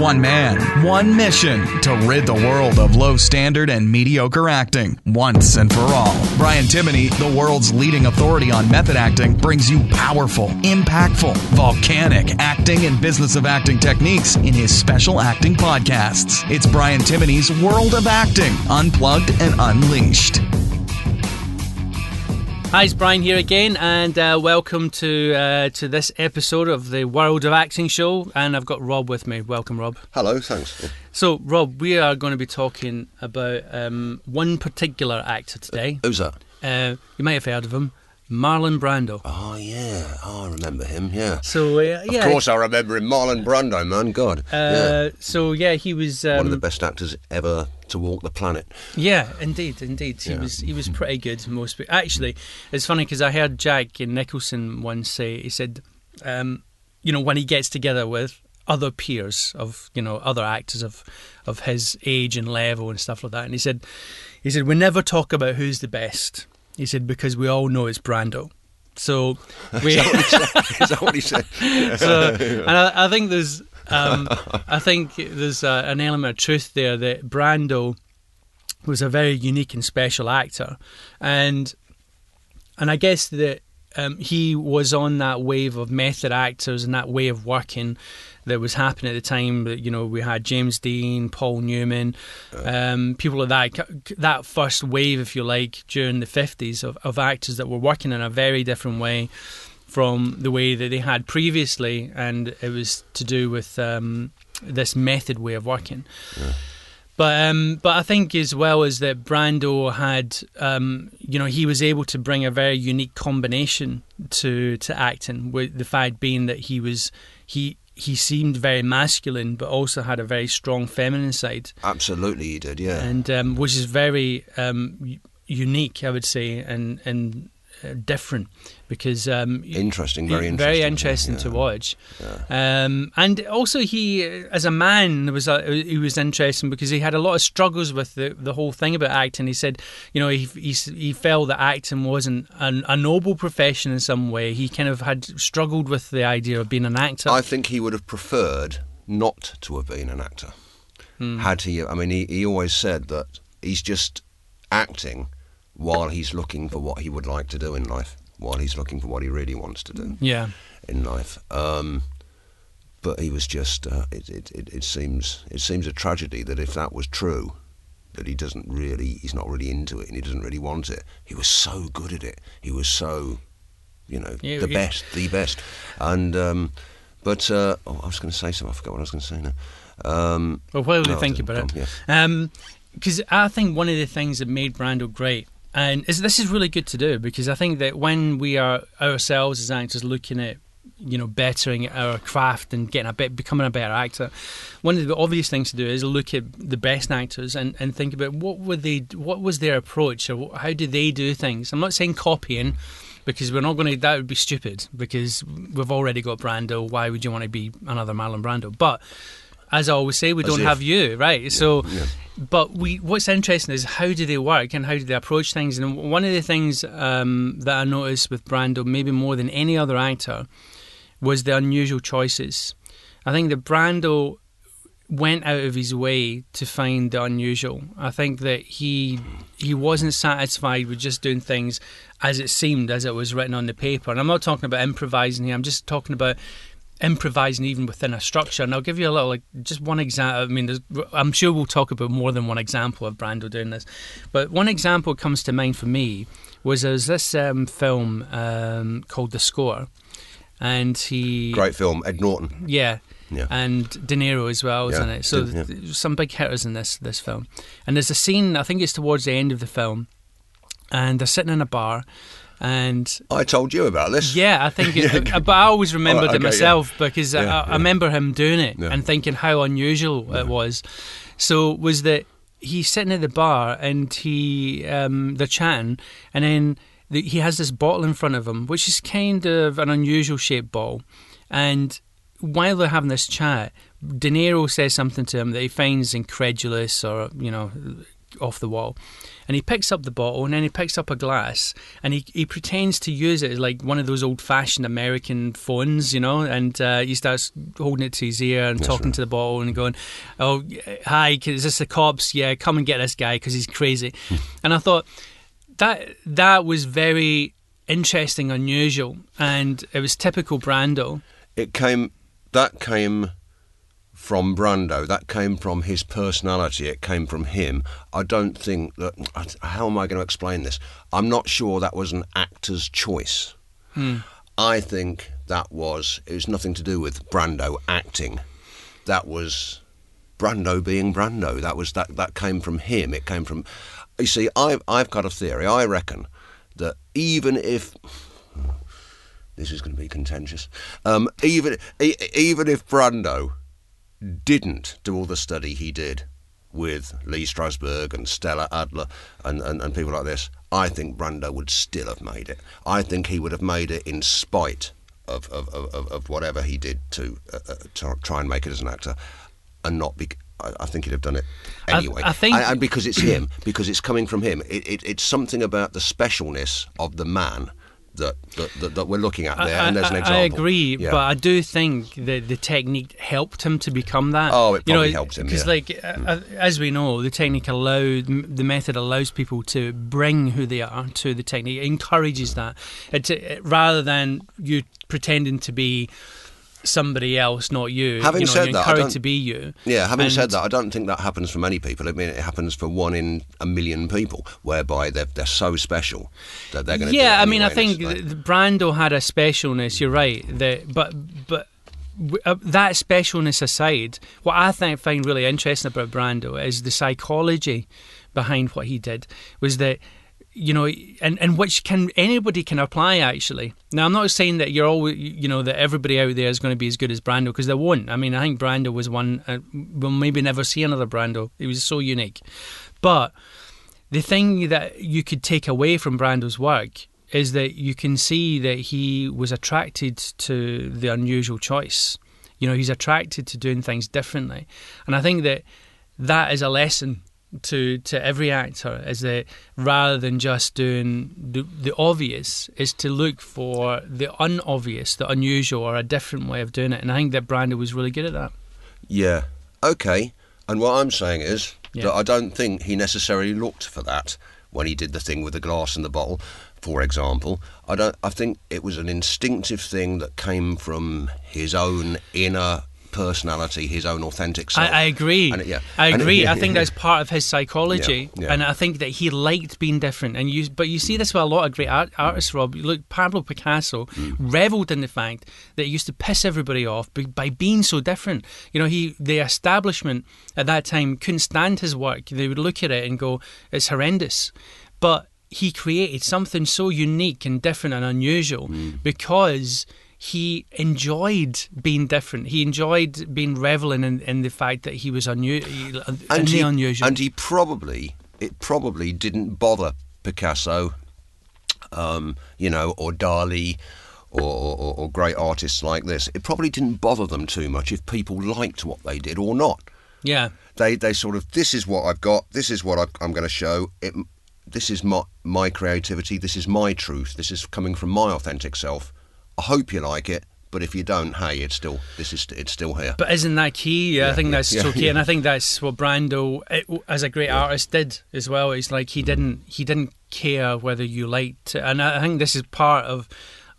One man, one mission to rid the world of low standard and mediocre acting once and for all. Brian Timoney, the world's leading authority on method acting, brings you powerful, impactful, volcanic acting and business of acting techniques in his special acting podcasts. It's Brian Timoney's World of Acting, Unplugged and Unleashed. Hi, it's Brian here again, and uh, welcome to uh, to this episode of the World of Acting show. And I've got Rob with me. Welcome, Rob. Hello, thanks. So, Rob, we are going to be talking about um, one particular actor today. Who's that? Uh, you might have heard of him, Marlon Brando. Oh yeah, oh, I remember him. Yeah. So, uh, yeah. Of course, I remember him, Marlon Brando. Man, God. Uh, So, yeah, he was. Um. One of the best actors ever to walk the planet. Yeah, indeed, indeed. He Yeah. was he was pretty good. Most actually, it's funny because I heard Jack Nicholson once say he said, um, you know, when he gets together with other peers of you know other actors of of his age and level and stuff like that, and he said, he said we never talk about who's the best. He said because we all know it's Brando. So we. Is that what he said? so, and I, I think there's, um, I think there's uh, an element of truth there that Brando was a very unique and special actor, and and I guess that um, he was on that wave of method actors and that way of working that was happening at the time. That you know we had James Dean, Paul Newman, um, people like that. That first wave, if you like, during the fifties of, of actors that were working in a very different way from the way that they had previously, and it was to do with um, this method way of working. But um, but I think as well as that Brando had, um, you know, he was able to bring a very unique combination to to acting. With the fact being that he was he he seemed very masculine, but also had a very strong feminine side, Absolutely, he did. Yeah. and um, which is very um, unique, I would say, and and different because um, Interesting, very interesting. very interesting to yeah. watch. Um, and also, he, as a man, was uh, he was interesting because he had a lot of struggles with the, the whole thing about acting. He said, you know, he he, he felt that acting wasn't an, a noble profession in some way. He kind of had struggled with the idea of being an actor. I think he would have preferred not to have been an actor. Hmm. Had he, I mean, he, he always said that he's just acting while he's looking for what he would like to do in life, while he's looking for what he really wants to do. yeah, in life. Um, but he was just. Uh, it, it, it, it seems it seems a tragedy that if that was true, that he doesn't really he's not really into it and he doesn't really want it. He was so good at it. He was so, you know, Yeah, the he- best, the best. And um, but uh, oh, I was going to say something. I forgot what I was going to say now. Um, well, while no, we think about it, Yeah. because I think one of the things that made Brando great, and this is really good to do because I think that when we are ourselves as actors looking at you know bettering our craft and getting a bit becoming a better actor, one of the obvious things to do is look at the best actors and, and think about what were they, what was their approach or how did they do things. I'm not saying copying. Because we're not going to, that would be stupid. Because we've already got Brando. Why would you want to be another Marlon Brando? But as I always say, we As don't if. have you, right? so, yeah. But we what's interesting is how do they work and how do they approach things? And one of the things um, that i noticed with brando maybe more than any other actor was the unusual choices. I think that brando went out of his way to find the unusual. I think that he he wasn't satisfied with just doing things as it seemed as it was written on the paper. And i'm not talking about improvising here i'm just talking about improvising even within a structure. And I'll give you a little, like, just one example. I mean, there's, I'm sure we'll talk about more than one example of Brando doing this, but one example comes to mind for me was there's this um, film um, called The Score, and he, Great film, Ed Norton. yeah. Yeah. And De Niro as well, isn't Yeah, it? So yeah. some big hitters in this this film. And there's a scene, I think it's towards the end of the film, and they're sitting in a bar, and I told you about this. yeah, I think, it, but I always remembered Alright, it okay, yeah. myself because I, Yeah, I yeah. remember him doing it Yeah. and thinking how unusual it was. So was that he's sitting at the bar and he um, they're chatting, and then the, he has this bottle in front of him, which is kind of an unusual shaped bottle, and while they're having this chat, De Niro says something to him that he finds incredulous or you know off the wall, and he picks up the bottle and then he picks up a glass and he he pretends to use it as like one of those old fashioned American phones, you know, and uh, he starts holding it to his ear and That's talking right. to the bottle and going, "Oh, hi, is this the cops? Yeah, come and get this guy because he's crazy." and I thought that that was very interesting, unusual, and it was typical Brando. it came that came from Brando. That came from his personality. It came from him. I don't think that. How am I going to explain this? I'm not sure that was an actor's choice. I think that was. It was nothing to do with Brando acting. That was Brando being Brando. That was that. That came from him. It came from. You see, I've I've got a theory. I reckon that even if this is going to be contentious. Um, even even if Brando didn't do all the study he did with Lee Strasberg and Stella Adler and, and, and people like this, I think Brando would still have made it. I think he would have made it in spite of, of, of, of- whatever he did to, uh, uh, to try and make it as an actor and not be. I I think he'd have done it I- anyway. I think- and, and because it's him, because it's coming from him, it, it, it's something about the specialness of the man that that, that, that we're looking at there. I, and there's an example. I agree, Yeah. but I do think that the technique helped him to become that. Oh, it you know, probably helped him, Because, yeah. like, uh, uh, as we know, the technique allowed the method allows people to bring who they are to the technique. It encourages that, it, it, rather than you pretending to be somebody else, not you. Having you know, said you're that, I encouraged don't- to be you. Yeah, having And- said that, I don't think that happens for many people. I mean, it happens for one in a million people, whereby they're, they're so special that they're going to. Yeah, do it I mean, I think like- Brando had a specialness. You're right. That, but but uh, that specialness aside, what I think find really interesting about Brando is the psychology behind what he did. Was that you know, and, and which can anybody can apply actually. Now, I'm not saying that you're always, you know, that everybody out there is going to be as good as Brando because they won't. I mean, I think Brando was one. Uh, we'll maybe never see another Brando. He was so unique, but the thing that you could take away from Brando's work is that you can see that he was attracted to the unusual choice. You know, he's attracted to doing things differently, and I think that that is a lesson to to every actor is that rather than just doing the, the obvious is to look for the unobvious the unusual or a different way of doing it and i think that brando was really good at that yeah, okay. And what I'm saying is Yeah. that I don't think he necessarily looked for that when he did the thing with the glass and the bottle, for example. I don't. I think it was an instinctive thing that came from his own inner personality, his own authentic I, self. I agree. And it- yeah. I And it- agree. I think that's part of his psychology, Yeah, yeah. and I think that he liked being different. And you, but you see this with a lot of great art, artists. Rob, look, Pablo Picasso Mm. reveled in the fact that he used to piss everybody off by, by being so different. You know, he the establishment at that time couldn't stand his work. They would look at it and go, "It's horrendous," but he created something so unique and different and unusual Mm. because he enjoyed being different. He enjoyed being reveling in, in the fact that he was unu- in and the he, unusual. And he probably, it probably didn't bother Picasso, um, you know, or Dali, or, or, or great artists like this. It probably didn't bother them too much if people liked what they did or not. yeah, They they sort of this is what I've got. This is what I'm going to show. It, this is my my creativity. This is my truth. This is coming from my authentic self. I hope you like it. But if you don't, hey, it's still this is it's still here. but isn't that key? Yeah, I think yeah, that's yeah, so key, yeah. and I think that's what Brando, it, as a great artist, did as well. It's like he didn't he didn't care whether you liked, it. and I think this is part of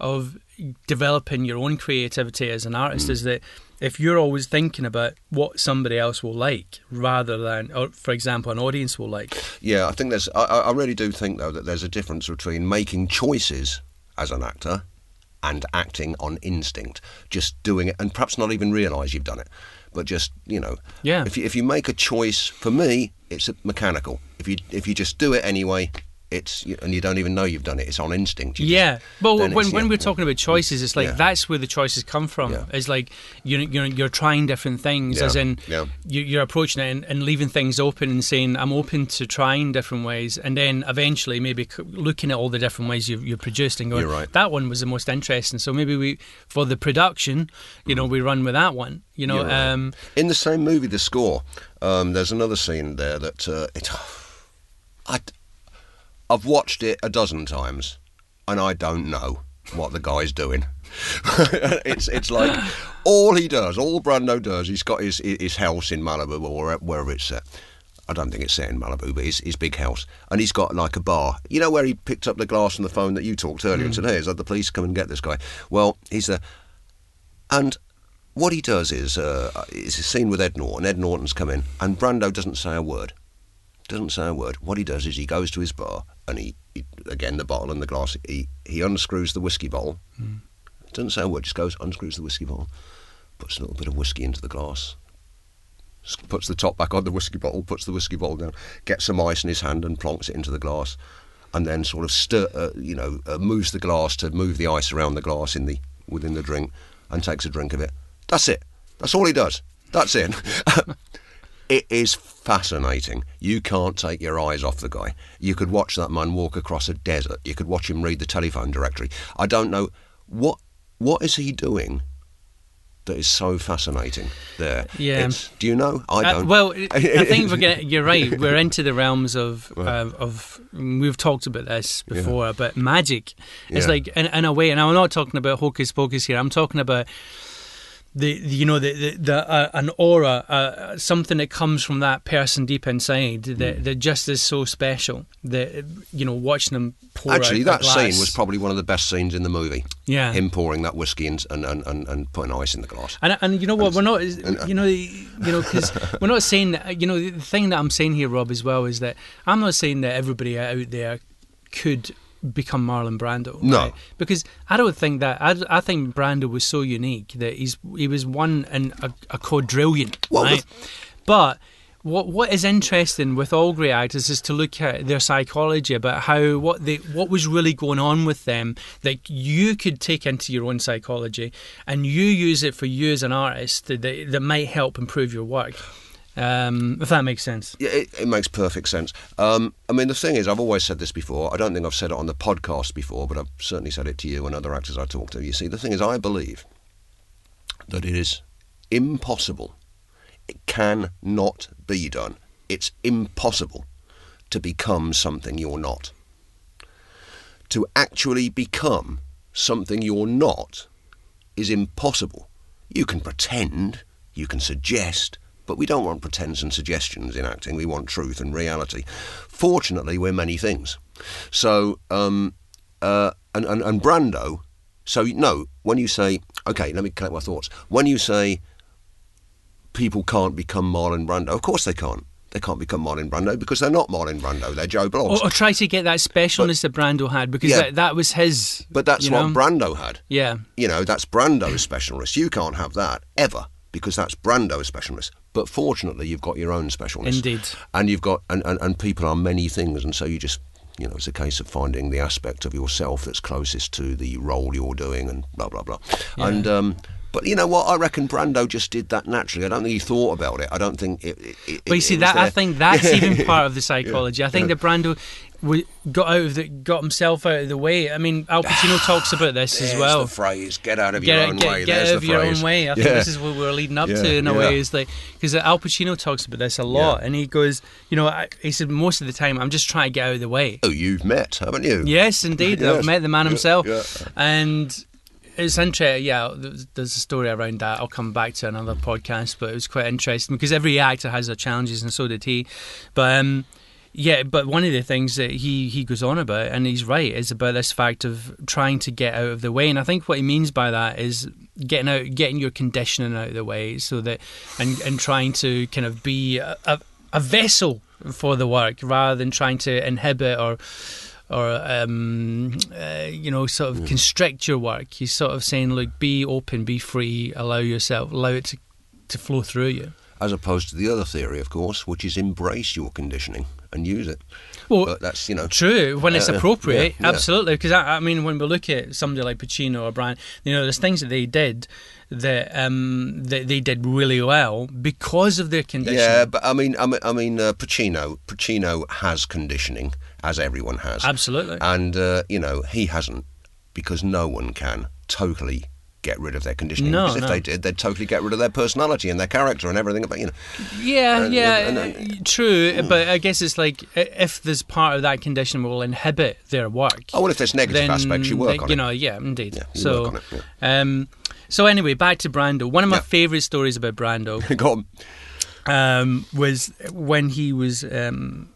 of developing your own creativity as an artist. Mm. Is that if you're always thinking about what somebody else will like, rather than, or for example, an audience will like. Yeah, I think there's. I I really do think though that there's a difference between making choices as an actor and acting on instinct, just doing it, and perhaps not even realise you've done it, but just you know. Yeah. If you, if you make a choice, for me, it's mechanical. If you if you just do it anyway, it's and you don't even know you've done it. It's on instinct. You just- Yeah, but when, when yeah, we're talking about choices, it's like Yeah. that's where the choices come from. Yeah. It's like you're, you're you're trying different things, as in you, you're approaching it and, and leaving things open and saying I'm open to trying different ways, and then eventually maybe looking at all the different ways you've, you've produced and going, You're right. that one was the most interesting. So maybe we for the production, you know, we run with that one. You know, right. um, In the same movie, The Score, um, there's another scene there that uh, it. I, I've watched it a dozen times, and I don't know what the guy's doing. it's it's like all he does, all Brando does. He's got his his house in Malibu or wherever it's at. I don't think it's set in Malibu, but his, his big house, and he's got like a bar. You know where he picked up the glass from the phone that you talked earlier and said, "Hey, is that the police? Come and get this guy." Well, he's there, and what he does is uh, it's a scene with Ed Norton. Ed Norton's come in, and Brando doesn't say a word. Doesn't say a word. What he does is he goes to his bar and he, he again the bottle and the glass. He he unscrews the whiskey bottle. Doesn't say a word. Just goes unscrews the whiskey bottle, puts a little bit of whiskey into the glass, puts the top back on the whiskey bottle, puts the whiskey bottle down, gets some ice in his hand and plonks it into the glass, and then sort of stir, uh, you know, uh, moves the glass to move the ice around the glass in the within the drink, and takes a drink of it. That's it. That's all he does. That's it. It is fascinating. You can't take your eyes off the guy. You could watch that man walk across a desert. You could watch him read the telephone directory. I don't know what what is he doing that is so fascinating there. Yeah. It's- do you know? I Uh, don't. well, I think we're getting, you're right. We're into the realms of uh, of we've talked about this before, but magic. It's Yeah. like in, in a way, and I'm not talking about hocus pocus here. I'm talking about the, the you know the the, the uh, an aura, uh, something that comes from that person deep inside that Hmm. that just is so special. That you know, watching them pour Actually, out that scene was probably one of the best scenes in the movie. Yeah. Him pouring that whiskey and, and, and, and, putting ice in the glass. And, and you know what? We're not, uh, you know, you know, because we're not saying that. You know, the thing that I'm saying here, Rob, as well, is that I'm not saying that everybody out there could become Marlon Brando. No. right? because I don't think that. I, I think Brando was so unique that he's he was one in a, a quadrillion, Well, right? But. What what is interesting with all great actors is to look at their psychology about how what they what was really going on with them that you could take into your own psychology and you use it for you as an artist that, that, that might help improve your work. Um, if that makes sense. Yeah, it, it makes perfect sense. Um, I mean, the thing is, I've always said this before. I don't think I've said it on the podcast before, but I've certainly said it to you and other actors I talk to. You see, the thing is, I believe that it is impossible. It cannot be done. It's impossible to become something you're not. To actually become something you're not is impossible. You can pretend, you can suggest, but we don't want pretends and suggestions in acting. We want truth and reality. Fortunately, we're many things. So, um, uh, and, and, and Brando, so no, when you say, okay, let me collect my thoughts. When you say people can't become Marlon Brando, of course they can't. They can't become Marlon Brando because they're not Marlon Brando. They're Joe Bloggs. Or, or try to get that specialness that Brando had because Yeah. that, that was his. but that's what know? Brando had. Yeah. You know, that's Brando's specialness. You can't have that ever because that's Brando's specialness. But fortunately, you've got your own specialness. Indeed. And you've got, and, and, and people are many things, and so you just, you know, it's a case of finding the aspect of yourself that's closest to the role you're doing, and blah blah blah. And um, but you know what? I reckon Brando just did that naturally. I don't think he thought about it. I don't think it. it, it But you see that I think that's even part of the psychology. I think that Brando w- got out of the, got himself out of the way. I mean, Al Pacino talks about this as well. the phrase, get out of Get, your out- own get, way. get There's out of your phrase. own way. I think Yeah. this is what we're leading up Yeah, to in a yeah. way. Is like because Al Pacino talks about this a lot, Yeah. and he goes, you know, I, he said most of the time I'm just trying to get out of the way. Oh, you've met, haven't you? Yes, indeed. Yes. I've met the man Yeah, himself, yeah. and it's interesting. Yeah, there's a story around that. I'll come back to another podcast, but it was quite interesting because every actor has their challenges, and so did he. But um, yeah, but one of the things that he he goes on about, and he's right, is about this fact of trying to get out of the way. And I think what he means by that is getting out, getting your conditioning out of the way, so that and and trying to kind of be a, a, a vessel for the work rather than trying to inhibit or or um, uh, you know, sort of constrict your work. He's sort of saying, look, be open, be free, allow yourself, allow it to, to flow through you. As opposed to the other theory, of course, which is embrace your conditioning and use it. Well, But that's, you know, True, when it's Uh, appropriate, yeah, yeah. absolutely. Because I, I mean, when we look at somebody like Pacino or Brian, you know, there's things that they did that um, that they did really well because of their condition. Yeah, but I mean, I mean, I mean uh, Pacino. Pacino has conditioning, as everyone has. Absolutely. And uh, you know, he hasn't because no one can totally get rid of their conditioning. No, because if no. they did, they'd totally get rid of their personality and their character and everything about you know. Yeah, And- yeah, and- uh, and- true. But I guess it's like if there's part of that condition will inhibit their work. Oh, well, if there's negative then aspects, you work on you it. know, yeah, indeed. Yeah, so, it, um, so anyway, back to Brando. One of my Yeah. favourite stories about Brando Go on. um, was when he was um,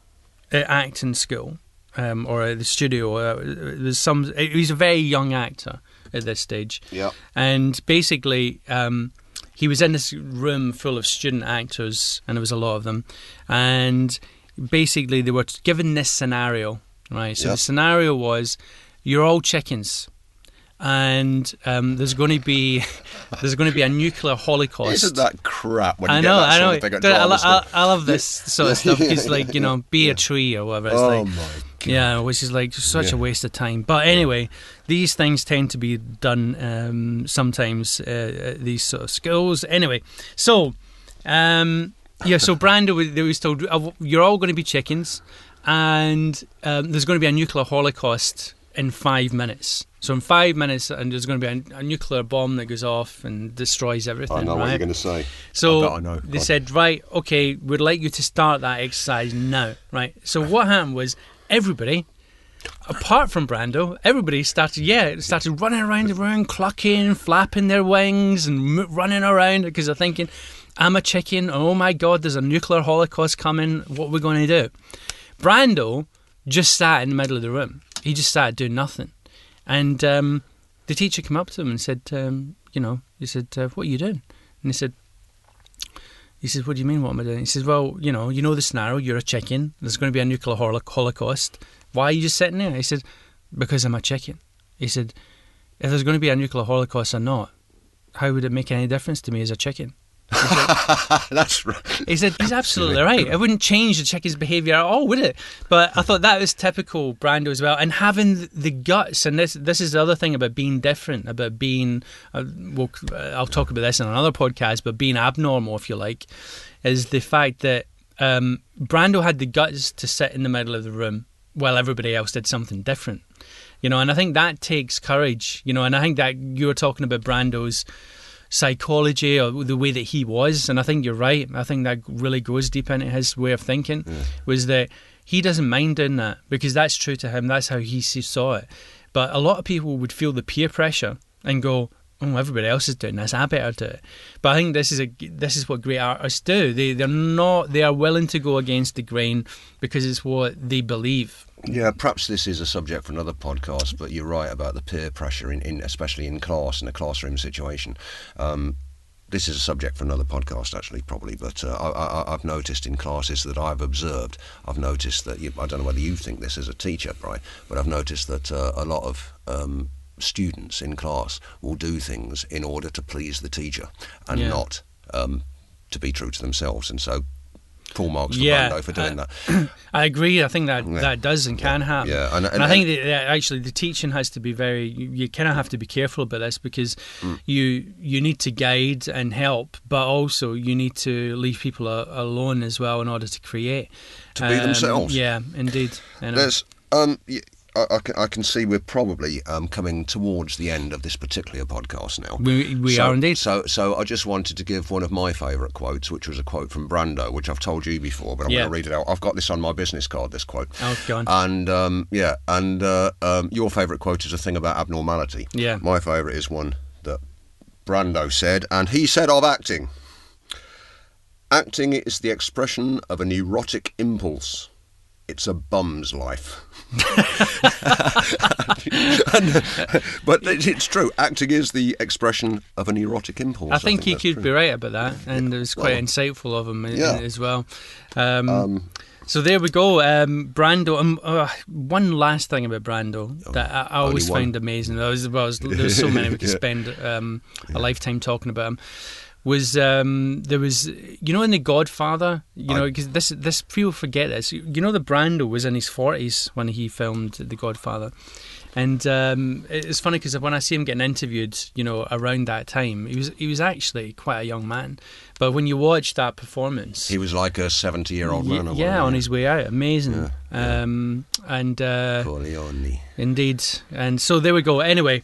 at acting school um, or at the studio. Uh, there's some. He's a very young actor at this stage. Yeah. And basically, um, he was in this room full of student actors, and there was a lot of them. And basically, they were given this scenario, right? So Yeah. the scenario was, you're all chickens. And um, there's going to be there's going to be a nuclear holocaust. Isn't that crap when you I get know, I know. sort of thing at Dude, I, I. I love this sort of stuff because, like, you know, be a tree or whatever. It's Oh like, my god. yeah, which is like such a waste of time. But anyway, these things tend to be done um, sometimes uh, at these sort of schools. Anyway, so um, yeah, so Brando was, they was told "Uh, you're all going to be chickens, and um, there's going to be a nuclear holocaust in five minutes. So in five minutes, and there's going to be a, a nuclear bomb that goes off and destroys everything. I know right? what you're going to say. So I. They said, right, okay, we'd like you to start that exercise now, right? So what happened was everybody, apart from Brando, everybody started, yeah, started running around the room, clucking, flapping their wings, and running around because they're thinking, I'm a chicken. Oh my God, there's a nuclear holocaust coming. What are we going to do? Brando just sat in the middle of the room. He just sat doing nothing. And um, the teacher came up to him and said, um, you know, he said, uh, what are you doing? And he said, he says, "What do you mean? What am I doing?" He says, "Well, you know, you know the scenario. You're a chicken. There's going to be a nuclear holo- holocaust. Why are you just sitting there?" He said, "Because I'm a chicken." He said, "If there's going to be a nuclear holocaust or not, how would it make any difference to me as a chicken?" That's right. He said, "He's absolutely right. It wouldn't change the chicken's behaviour at all, would it?" But I thought that was typical Brando as well, and having the guts. And this this is the other thing about being different, about being. Uh, well, I'll talk about this in another podcast, but being abnormal, if you like, is the fact that um, Brando had the guts to sit in the middle of the room while everybody else did something different. You know, and I think that takes courage. You know, and I think that you were talking about Brando's psychology or the way that he was and I think you're right. I think that really goes deep into his way of thinking was that he doesn't mind doing that because that's true to him. That's how he saw it. But a lot of people would feel the peer pressure and go oh everybody else is doing this I better do it but I think this is a this is what great artists do they they're not they are willing to go against the grain because it's what they believe Yeah, perhaps this is a subject for another podcast, but you're right about the peer pressure, in, in especially in class, in a classroom situation. Um, this is a subject for another podcast, actually, probably. But uh, I, I've noticed in classes that I've observed, I've noticed that you, I don't know whether you think this as a teacher, right? But I've noticed that uh, a lot of um, students in class will do things in order to please the teacher and Yeah. not um, to be true to themselves, and so. Full marks for Yeah, Brando for doing uh, that. I agree. I think that Yeah. that does and can happen. Yeah, and- and, and- I think that, that actually the teaching has to be very. You, you kind of have to be careful about this because Mm. you you need to guide and help, but also you need to leave people a, alone as well in order to create To be themselves. Yeah, indeed. I know. There's, um, I, I can, I can see we're probably um, coming towards the end of this particular podcast now. We- we so, are indeed. So, so I just wanted to give one of my favourite quotes, which was a quote from Brando, which I've told you before, but I'm Yeah. going to read it out. I've got this on my business card. This quote. Oh, go on. And um, yeah, and uh, um, your favourite quote is a thing about abnormality. Yeah. My favourite is one that Brando said, and he said of acting. Acting is the expression of a neurotic impulse. It's a bum's life. And, but it's true. Acting is the expression of an erotic impulse. I think he could true. be right about that, and it was quite Well, insightful of him uh, yeah. as well. Um, Um, So there we go. Um, Brando. Um, uh, one last thing about Brando that I, I always Oh, find amazing. There was, well, there's so many we could Yeah. spend um, a lifetime talking about him. Was um, there was you know in the Godfather you know because this this people forget this you know the Brando was in his forties when he filmed the Godfather, and um, it's funny because when I see him getting interviewed you know around that time he was he was actually quite a young man, but when you watch that performance he was like a seventy-year-old man. Ye- or yeah, on his way out, amazing. Yeah, yeah. Um, and uh, Corleone. indeed, and so there we go. Anyway,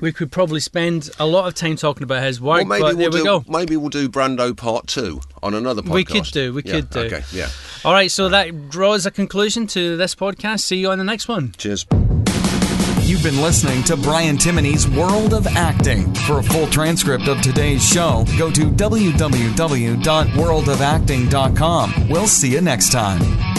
we could probably spend a lot of time talking about his work. Well, maybe but we'll there do, we go. Maybe we'll do Brando Part Two on another podcast. We could do, we Yeah, could do. Okay, yeah. All right, so that draws a conclusion to this podcast. See you on the next one. Cheers. You've been listening to Brian Timoney's World of Acting. For a full transcript of today's show, go to www.worldofacting.com. We'll see you next time.